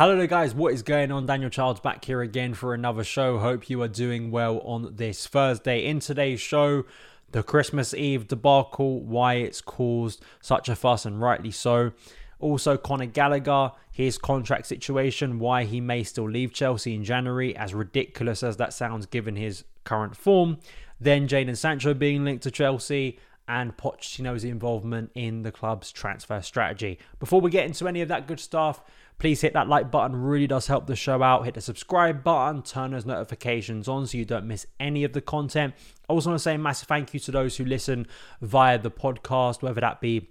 Hello there, guys. What is going on? Daniel Childs back here again for another show. Hope you are doing well on this Thursday. In today's show, the Christmas Eve debacle, why it's caused such a fuss, and rightly so. Also, Conor Gallagher, his contract situation, why he may still leave Chelsea in January, as ridiculous as that sounds given his current form. Then Jadon Sancho being linked to Chelsea, and Pochettino's involvement in the club's transfer strategy. Before we get into any of that good stuff, please hit that like button, really does help the show out. Hit the subscribe button, turn those notifications on so you don't miss any of the content. I also want to say a massive thank you to those who listen via the podcast, whether that be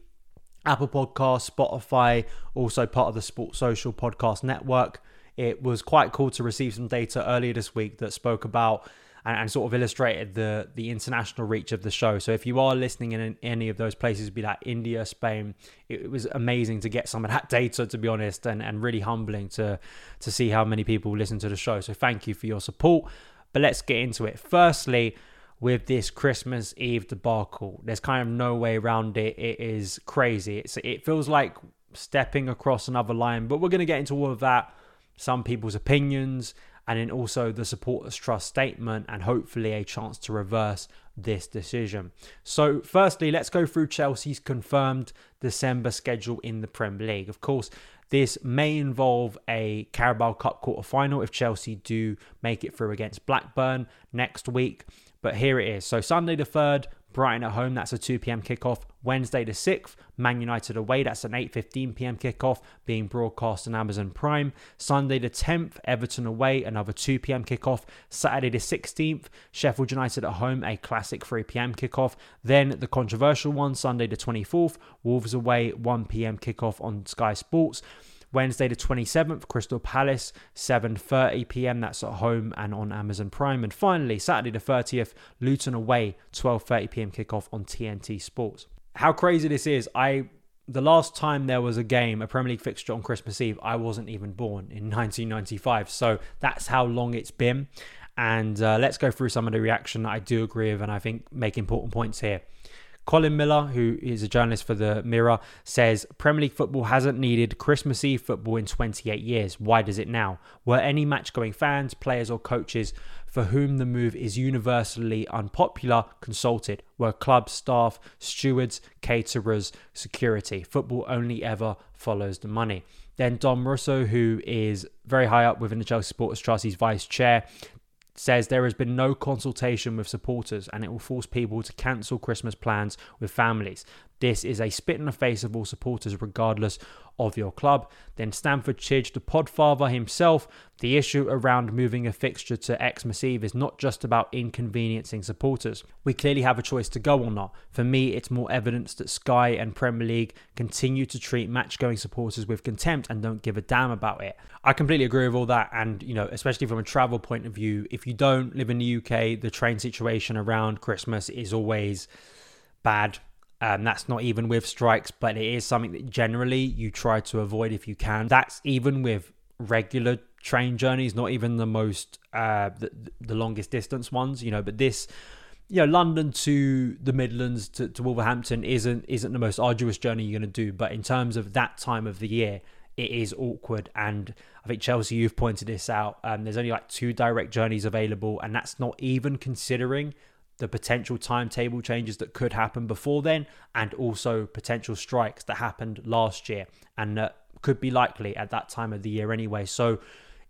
Apple Podcasts, Spotify, also part of the Sports Social Podcast Network. It was quite cool to receive some data earlier this week that spoke about and, and sort of illustrated the the international reach of the show. So if you are listening in any of those places, be that India, Spain, it, was amazing to get some of that data, to be honest, and, and really humbling to to see how many people listen to the show. So thank you for your support. But let's get into it. Firstly, with this Christmas Eve debacle, there's kind of no way around it. It is crazy. It's it feels like stepping across another line. But we're going to get into all of that, some people's opinions, and then also the supporters trust statement and hopefully a chance to reverse this decision. So, firstly, let's go through Chelsea's confirmed December schedule in the Premier League. Of course, this may involve a Carabao Cup quarter final if Chelsea do make it through against Blackburn next week. But here it is. So, Sunday the 3rd, Brighton at home, that's a 2 p.m. kickoff. Wednesday the 6th, Man United away, that's an 8:15 p.m. kickoff being broadcast on Amazon Prime. Sunday the 10th, Everton away, another 2 p.m. kickoff. Saturday the 16th, Sheffield United at home, a classic 3 p.m. kickoff. Then the controversial one, Sunday the 24th, Wolves away, 1 p.m. kickoff on Sky Sports. Wednesday the 27th, Crystal Palace, 7:30 p.m. That's at home and on Amazon Prime. And finally, Saturday the 30th, Luton away, 12:30 p.m. kickoff on TNT Sports. How crazy this is! I the last time there was a game, a Premier League fixture on Christmas Eve, I wasn't even born in 1995. So that's how long it's been. And uh, let's go through some of the reaction that I do agree with, and I think make important points here. Colin Miller, who is a journalist for the Mirror, says Premier League football hasn't needed Christmas Eve football in 28 years. Why does it now? Were any match going fans, players, or coaches for whom the move is universally unpopular consulted? Were club staff, stewards, caterers, security? Football only ever follows the money. Then Dom Russo, who is very high up within the Chelsea Supporters Trust, he's vice chair, says there has been no consultation with supporters and it will force people to cancel Christmas plans with families. This is a spit in the face of all supporters, regardless of your club. Then Stamford Chidge, the podfather himself, the issue around moving a fixture to Xmas Eve is not just about inconveniencing supporters. We clearly have a choice to go or not. For me, it's more evidence that Sky and Premier League continue to treat match going supporters with contempt and don't give a damn about it. I completely agree with all that. And, you know, especially from a travel point of view, if you don't live in the UK, the train situation around Christmas is always bad. Um, that's not even with strikes, but it is something that generally you try to avoid if you can. That's even with regular train journeys, not even the most uh, the, the longest distance ones, you know. But this, you know, London to the Midlands to, to Wolverhampton isn't isn't the most arduous journey you're going to do. But in terms of that time of the year, it is awkward. And I think Chelsea, you've pointed this out. Um, there's only like two direct journeys available, and that's not even considering the potential timetable changes that could happen before then, and also potential strikes that happened last year and that could be likely at that time of the year anyway. So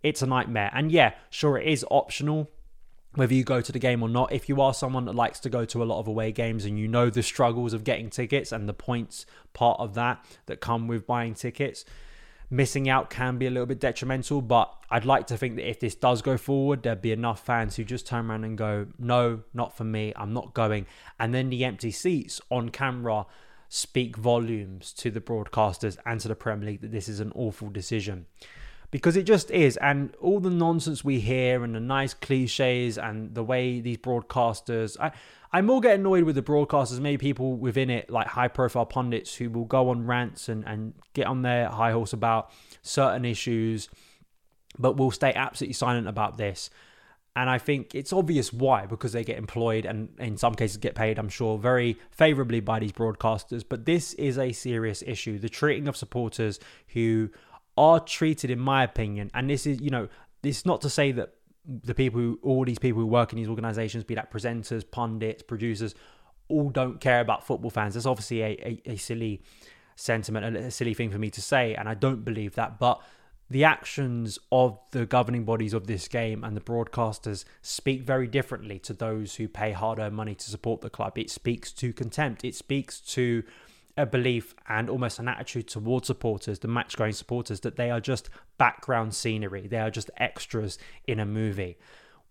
it's a nightmare. And yeah, sure, it is optional whether you go to the game or not. If you are someone that likes to go to a lot of away games and you know the struggles of getting tickets and the points part of that that come with buying tickets, missing out can be a little bit detrimental. But I'd like to think that if this does go forward, there'd be enough fans who just turn around and go, no, not for me, I'm not going. And then the empty seats on camera speak volumes to the broadcasters and to the Premier League that this is an awful decision because it just is. And all the nonsense we hear and the nice cliches and the way these broadcasters, I, I more get annoyed with the broadcasters, many people within it, like high profile pundits who will go on rants and, and get on their high horse about certain issues, but will stay absolutely silent about this. And I think it's obvious why, because they get employed and in some cases get paid, I'm sure, very favorably by these broadcasters. But this is a serious issue. The treating of supporters who are treated, in my opinion, and this is, you know, this is not to say that the people who, all these people who work in these organizations, be that presenters, pundits, producers, all don't care about football fans. That's obviously a, a, a silly sentiment, a silly thing for me to say, and I don't believe that. But the actions of the governing bodies of this game and the broadcasters speak very differently to those who pay hard earned money to support the club. It speaks to contempt. It speaks to a belief and almost an attitude towards supporters, the match going supporters, that they are just background scenery. They are just extras in a movie,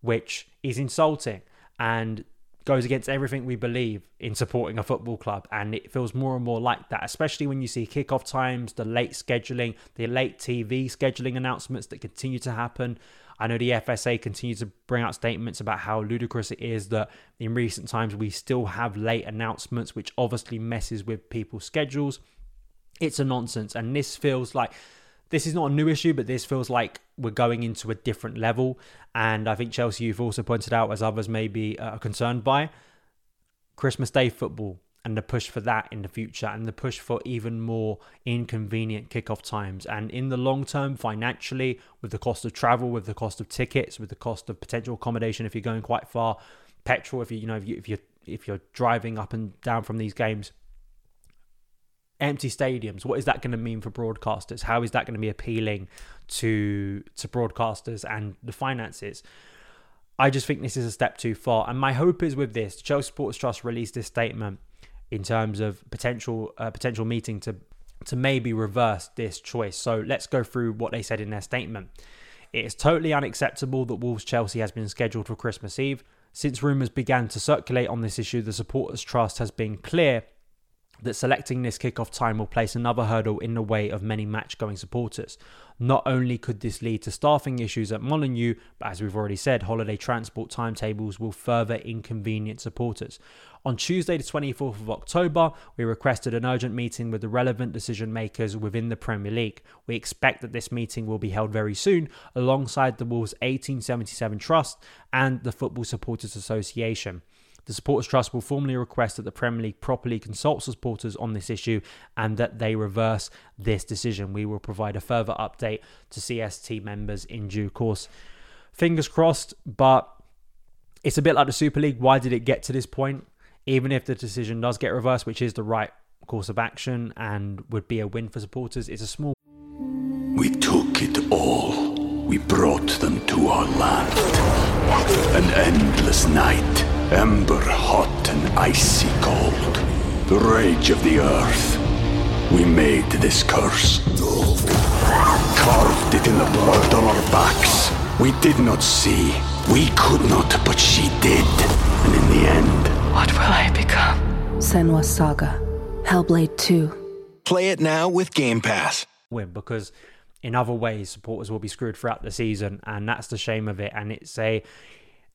which is insulting and goes against everything we believe in supporting a football club. And it feels more and more like that, especially when you see kickoff times, the late scheduling, the late TV scheduling announcements that continue to happen. I know the FSA continues to bring out statements about how ludicrous it is that in recent times we still have late announcements, which obviously messes with people's schedules. It's a nonsense. And this feels like this is not a new issue, but this feels like we're going into a different level. And I think Chelsea, you've also pointed out, as others may be uh, concerned by, Christmas Day football and the push for that in the future and the push for even more inconvenient kickoff times and in the long term financially with the cost of travel with the cost of tickets with the cost of potential accommodation if you're going quite far petrol if you you know if you if you if you're driving up and down from these games empty stadiums what is that going to mean for broadcasters how is that going to be appealing to to broadcasters and the finances I just think this is a step too far. And my hope is with this, Chelsea Supporters Trust released this statement in terms of potential uh, potential meeting to to maybe reverse this choice. So let's go through what they said in their statement. It is totally unacceptable that Wolves Chelsea has been scheduled for Christmas Eve. Since rumours began to circulate on this issue, the Supporters Trust has been clear that selecting this kickoff time will place another hurdle in the way of many match going supporters. Not only could this lead to staffing issues at Molineux, but as we've already said, holiday transport timetables will further inconvenience supporters. On Tuesday, the 24th of October, we requested an urgent meeting with the relevant decision makers within the Premier League. We expect that this meeting will be held very soon alongside the Wolves 1877 Trust and the Football Supporters Association. The Supporters Trust will formally request that the Premier League properly consults supporters on this issue and that they reverse this decision. We will provide a further update to CST members in due course. Fingers crossed, but it's a bit like the Super League. Why did it get to this point? Even if the decision does get reversed, which is the right course of action and would be a win for supporters, it's a small. We took it all. We brought them to our land. An endless night Ember hot and icy cold. The rage of the earth. We made this curse. Carved it in the blood on our backs. We did not see. We could not, but she did. And in the end. What will I become? Senua Saga. Hellblade 2. Play it now with Game Pass. Win because in other ways supporters will be screwed throughout the season and that's the shame of it and it's a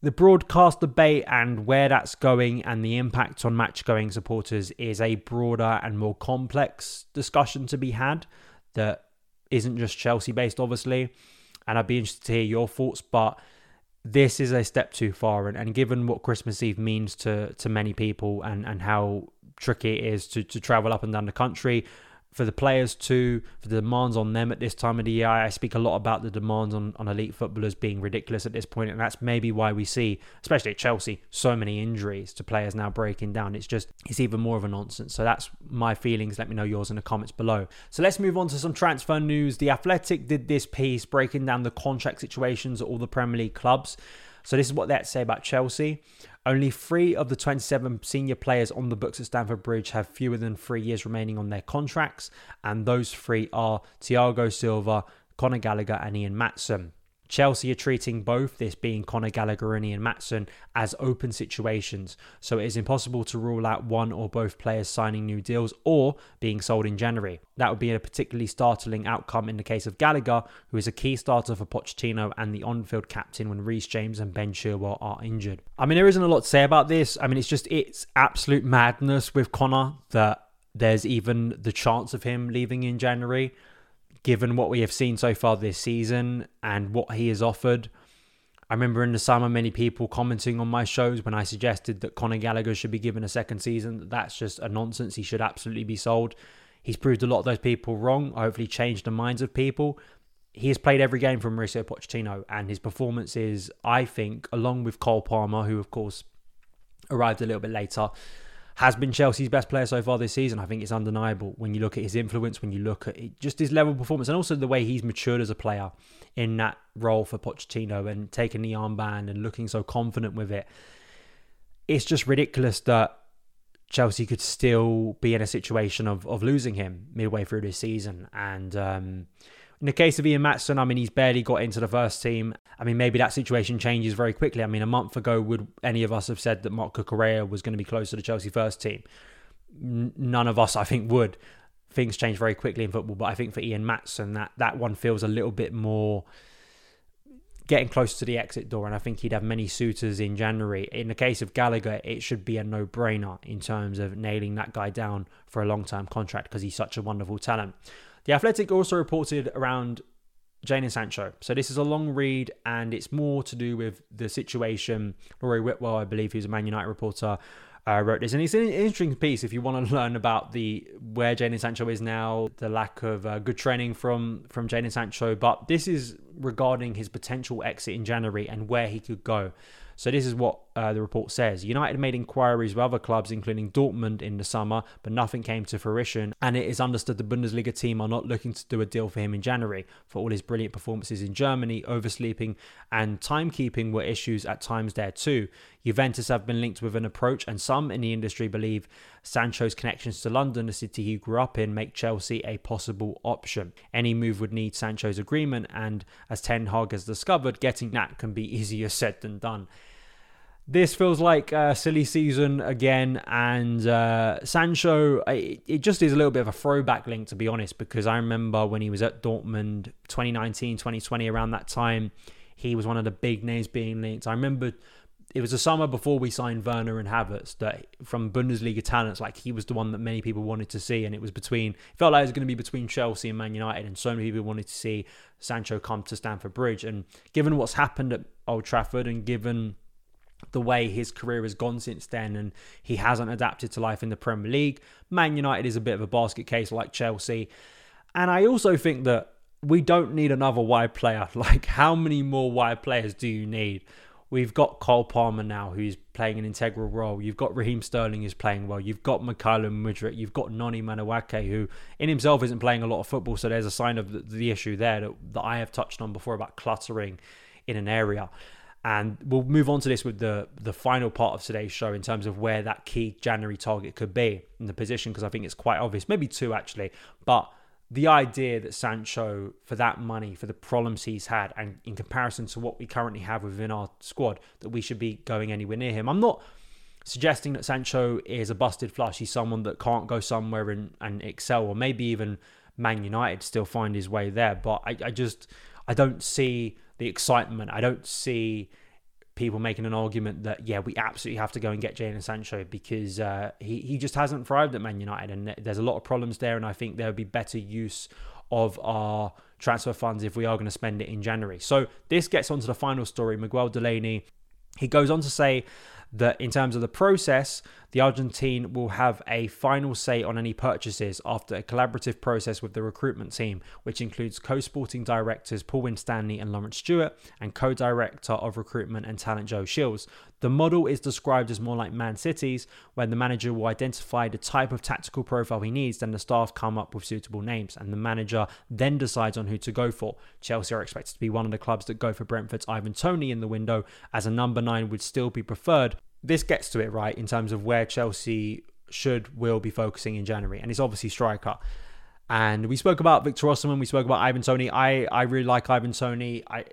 the broadcast debate and where that's going and the impact on match going supporters is a broader and more complex discussion to be had that isn't just Chelsea based, obviously. And I'd be interested to hear your thoughts, but this is a step too far. And, and given what Christmas Eve means to, to many people and, and how tricky it is to, to travel up and down the country, for the players too, for the demands on them at this time of the year. I speak a lot about the demands on, on elite footballers being ridiculous at this point, and that's maybe why we see, especially at Chelsea, so many injuries to players now breaking down. It's just, it's even more of a nonsense. So that's my feelings. Let me know yours in the comments below. So let's move on to some transfer news. The Athletic did this piece breaking down the contract situations at all the Premier League clubs. So this is what they had to say about Chelsea. Only three of the 27 senior players on the books at Stamford Bridge have fewer than three years remaining on their contracts, and those three are Thiago Silva, Conor Gallagher, and Ian Maatsen. Chelsea are treating both, this being Conor Gallagher and Ian Maatsen, as open situations, so it is impossible to rule out one or both players signing new deals or being sold in January. That would be a particularly startling outcome in the case of Gallagher, who is a key starter for Pochettino and the on-field captain when Reece James and Ben Chilwell are injured. I mean, there isn't a lot to say about this. I mean, it's just it's absolute madness with Conor that there's even the chance of him leaving in January given what we have seen so far this season and what he has offered. I remember in the summer many people commenting on my shows when I suggested that Conor Gallagher should be given a second season. That's just a nonsense. He should absolutely be sold. He's proved a lot of those people wrong. Hopefully, changed the minds of people. He has played every game from Mauricio Pochettino, and his performances, I think, along with Cole Palmer, who of course arrived a little bit later, has been Chelsea's best player so far this season. I think it's undeniable when you look at his influence, when you look at it, just his level of performance, and also the way he's matured as a player in that role for Pochettino and taking the armband and looking so confident with it. It's just ridiculous that Chelsea could still be in a situation of, of losing him midway through this season. And um, in the case of Ian Maatsen, I mean, he's barely got into the first team. I mean, maybe that situation changes very quickly. I mean, a month ago, would any of us have said that Marc Cucurella was going to be close to the Chelsea first team? none of us, I think, would. Things change very quickly in football, but I think for Ian Maatsen, that, that one feels a little bit more getting close to the exit door, and I think he'd have many suitors in January. In the case of Gallagher, it should be a no brainer in terms of nailing that guy down for a long term contract because he's such a wonderful talent. The Athletic also reported around Jadon Sancho. So this is a long read and it's more to do with the situation. Rory Whitwell, I believe, who's a Man United reporter, uh, wrote this, and it's an interesting piece if you want to learn about the where Jadon Sancho is now, the lack of uh, good training from from Jadon Sancho. But this is regarding his potential exit in January and where he could go. So this is what uh, the report says. United made inquiries with other clubs, including Dortmund, in the summer, but nothing came to fruition. And it is understood the Bundesliga team are not looking to do a deal for him in January. For all his brilliant performances in Germany, oversleeping and timekeeping were issues at times there too. Juventus have been linked with an approach, and some in the industry believe Sancho's connections to London, the city he grew up in, make Chelsea a possible option. Any move would need Sancho's agreement, and as Ten Hag has discovered, getting that can be easier said than done. This feels like a silly season again, and uh, Sancho, it, it, just is a little bit of a throwback link, to be honest, because I remember when he was at Dortmund 2019, 2020, around that time, he was one of the big names being linked. I remember it was the summer before we signed Werner and Havertz that from Bundesliga talents, like he was the one that many people wanted to see, and it was between it felt like it was going to be between Chelsea and Man United, and so many people wanted to see Sancho come to Stamford Bridge. And given what's happened at Old Trafford, and given the way his career has gone since then and he hasn't adapted to life in the Premier League. Man United is a bit of a basket case like Chelsea. And I also think that we don't need another wide player. Like, how many more wide players do you need? We've got Cole Palmer now, who's playing an integral role. You've got Raheem Sterling, who's playing well. You've got Mykhailo Mudryk. You've got Noni Madueke, who in himself isn't playing a lot of football. So there's a sign of the, the issue there that, that I have touched on before about cluttering in an area. And we'll move on to this with the the final part of today's show in terms of where that key January target could be in the position, because I think it's quite obvious, maybe two actually. But the idea that Sancho, for that money, for the problems he's had, and in comparison to what we currently have within our squad, that we should be going anywhere near him. I'm not suggesting that Sancho is a busted flush. He's someone that can't go somewhere and, and excel, or maybe even Man United still find his way there. But I, I just I don't see the excitement. I don't see people making an argument that yeah, we absolutely have to go and get Jadon Sancho because uh, he he just hasn't thrived at Man United, and there's a lot of problems there. And I think there would be better use of our transfer funds if we are going to spend it in January. So this gets onto the final story. Miguel Delaney, he goes on to say that in terms of the process, the Argentine will have a final say on any purchases after a collaborative process with the recruitment team, which includes co sporting directors Paul Winstanley and Laurence Stewart, and co director of recruitment and talent Joe Shields. The model is described as more like Man City's, where the manager will identify the type of tactical profile he needs, then the staff come up with suitable names, and the manager then decides on who to go for. Chelsea are expected to be one of the clubs that go for Brentford's Ivan Toney in the window, as a number nine would still be preferred this gets to it right in terms of where Chelsea should will be focusing in January, and it's obviously striker. And we spoke about Victor Osimhen, we spoke about Ivan Toney. I I really like Ivan Toney. I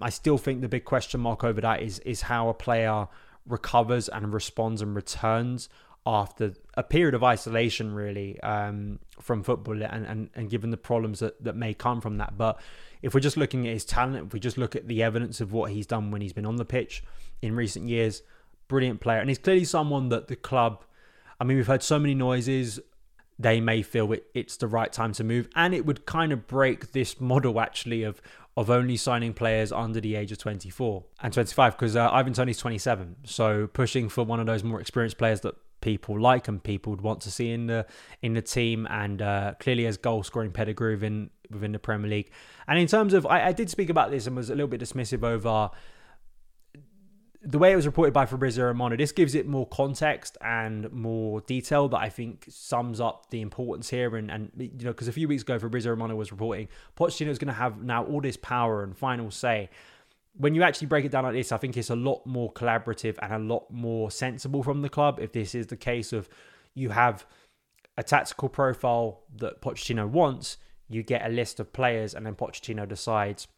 I still think the big question mark over that is is how a player recovers and responds and returns after a period of isolation, really, um, from football, and, and and given the problems that that may come from that. But if we're just looking at his talent, if we just look at the evidence of what he's done when he's been on the pitch in recent years, brilliant player, and he's clearly someone that the club. I mean, we've heard so many noises. They may feel it, it's the right time to move, and it would kind of break this model actually of of only signing players under the age of 24 and 25 because uh, Ivan Toney's 27. So pushing for one of those more experienced players that people like and people would want to see in the in the team, and uh, clearly has goal scoring pedigree within within the Premier League. And in terms of, I, I did speak about this and was a little bit dismissive over the way it was reported by Fabrizio Romano, this gives it more context and more detail that I think sums up the importance here. And, and you know, because a few weeks ago, Fabrizio Romano was reporting Pochettino is going to have now all this power and final say. When you actually break it down like this, I think it's a lot more collaborative and a lot more sensible from the club. If this is the case of you have a tactical profile that Pochettino wants, you get a list of players, and then Pochettino decides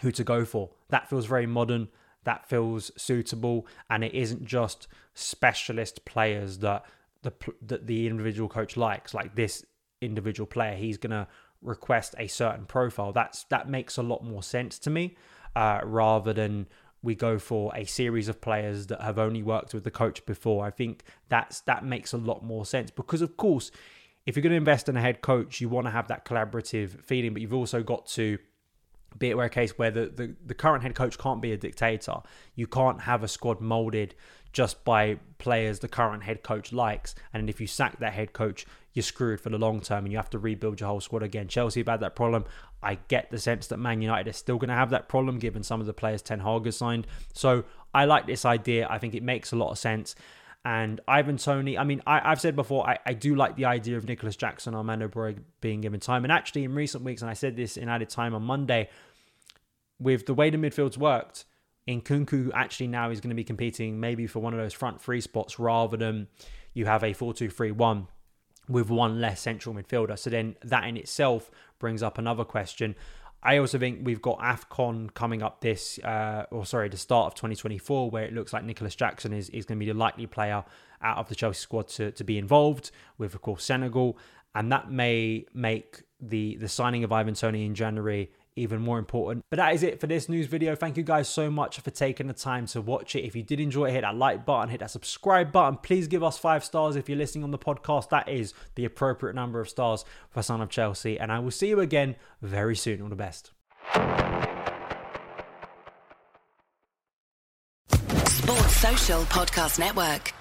who to go for. That feels very modern that feels suitable. And it isn't just specialist players that the that the individual coach likes. Like this individual player he's going to request a certain profile. That's that makes a lot more sense to me uh, rather than we go for a series of players that have only worked with the coach before. I think that's that makes a lot more sense because of course if you're going to invest in a head coach you want to have that collaborative feeling but you've also got to be it where a case where the, the, the current head coach can't be a dictator. You can't have a squad molded just by players the current head coach likes. And if you sack that head coach, you're screwed for the long term and you have to rebuild your whole squad again. Chelsea have had that problem. I get the sense that Man United is still going to have that problem given some of the players Ten Hag has signed. So I like this idea. I think it makes a lot of sense. And Ivan Toney. I mean, I, have said before, I, I, do like the idea of Nicolas Jackson Armando Broja being given time. And actually, in recent weeks, and I said this in added time on Monday, with the way the midfield's worked, Nkunku actually now is going to be competing maybe for one of those front three spots rather than you have a 4 2 3 1 with one less central midfielder. So then that in itself brings up another question. I also think we've got AFCON coming up this, uh, or sorry, the start of 2024, where it looks like Nicolas Jackson is, is going to be the likely player out of the Chelsea squad to, to be involved with, of course, Senegal. And that may make the, the signing of Ivan Toney in January even more important. But that is it for this news video. Thank you guys so much for taking the time to watch it. If you did enjoy it, hit that like button, hit that subscribe button. Please give us five stars if you're listening on the podcast. That is the appropriate number of stars for Son of Chelsea. And I will see you again very soon. All the best. Sports Social Podcast Network.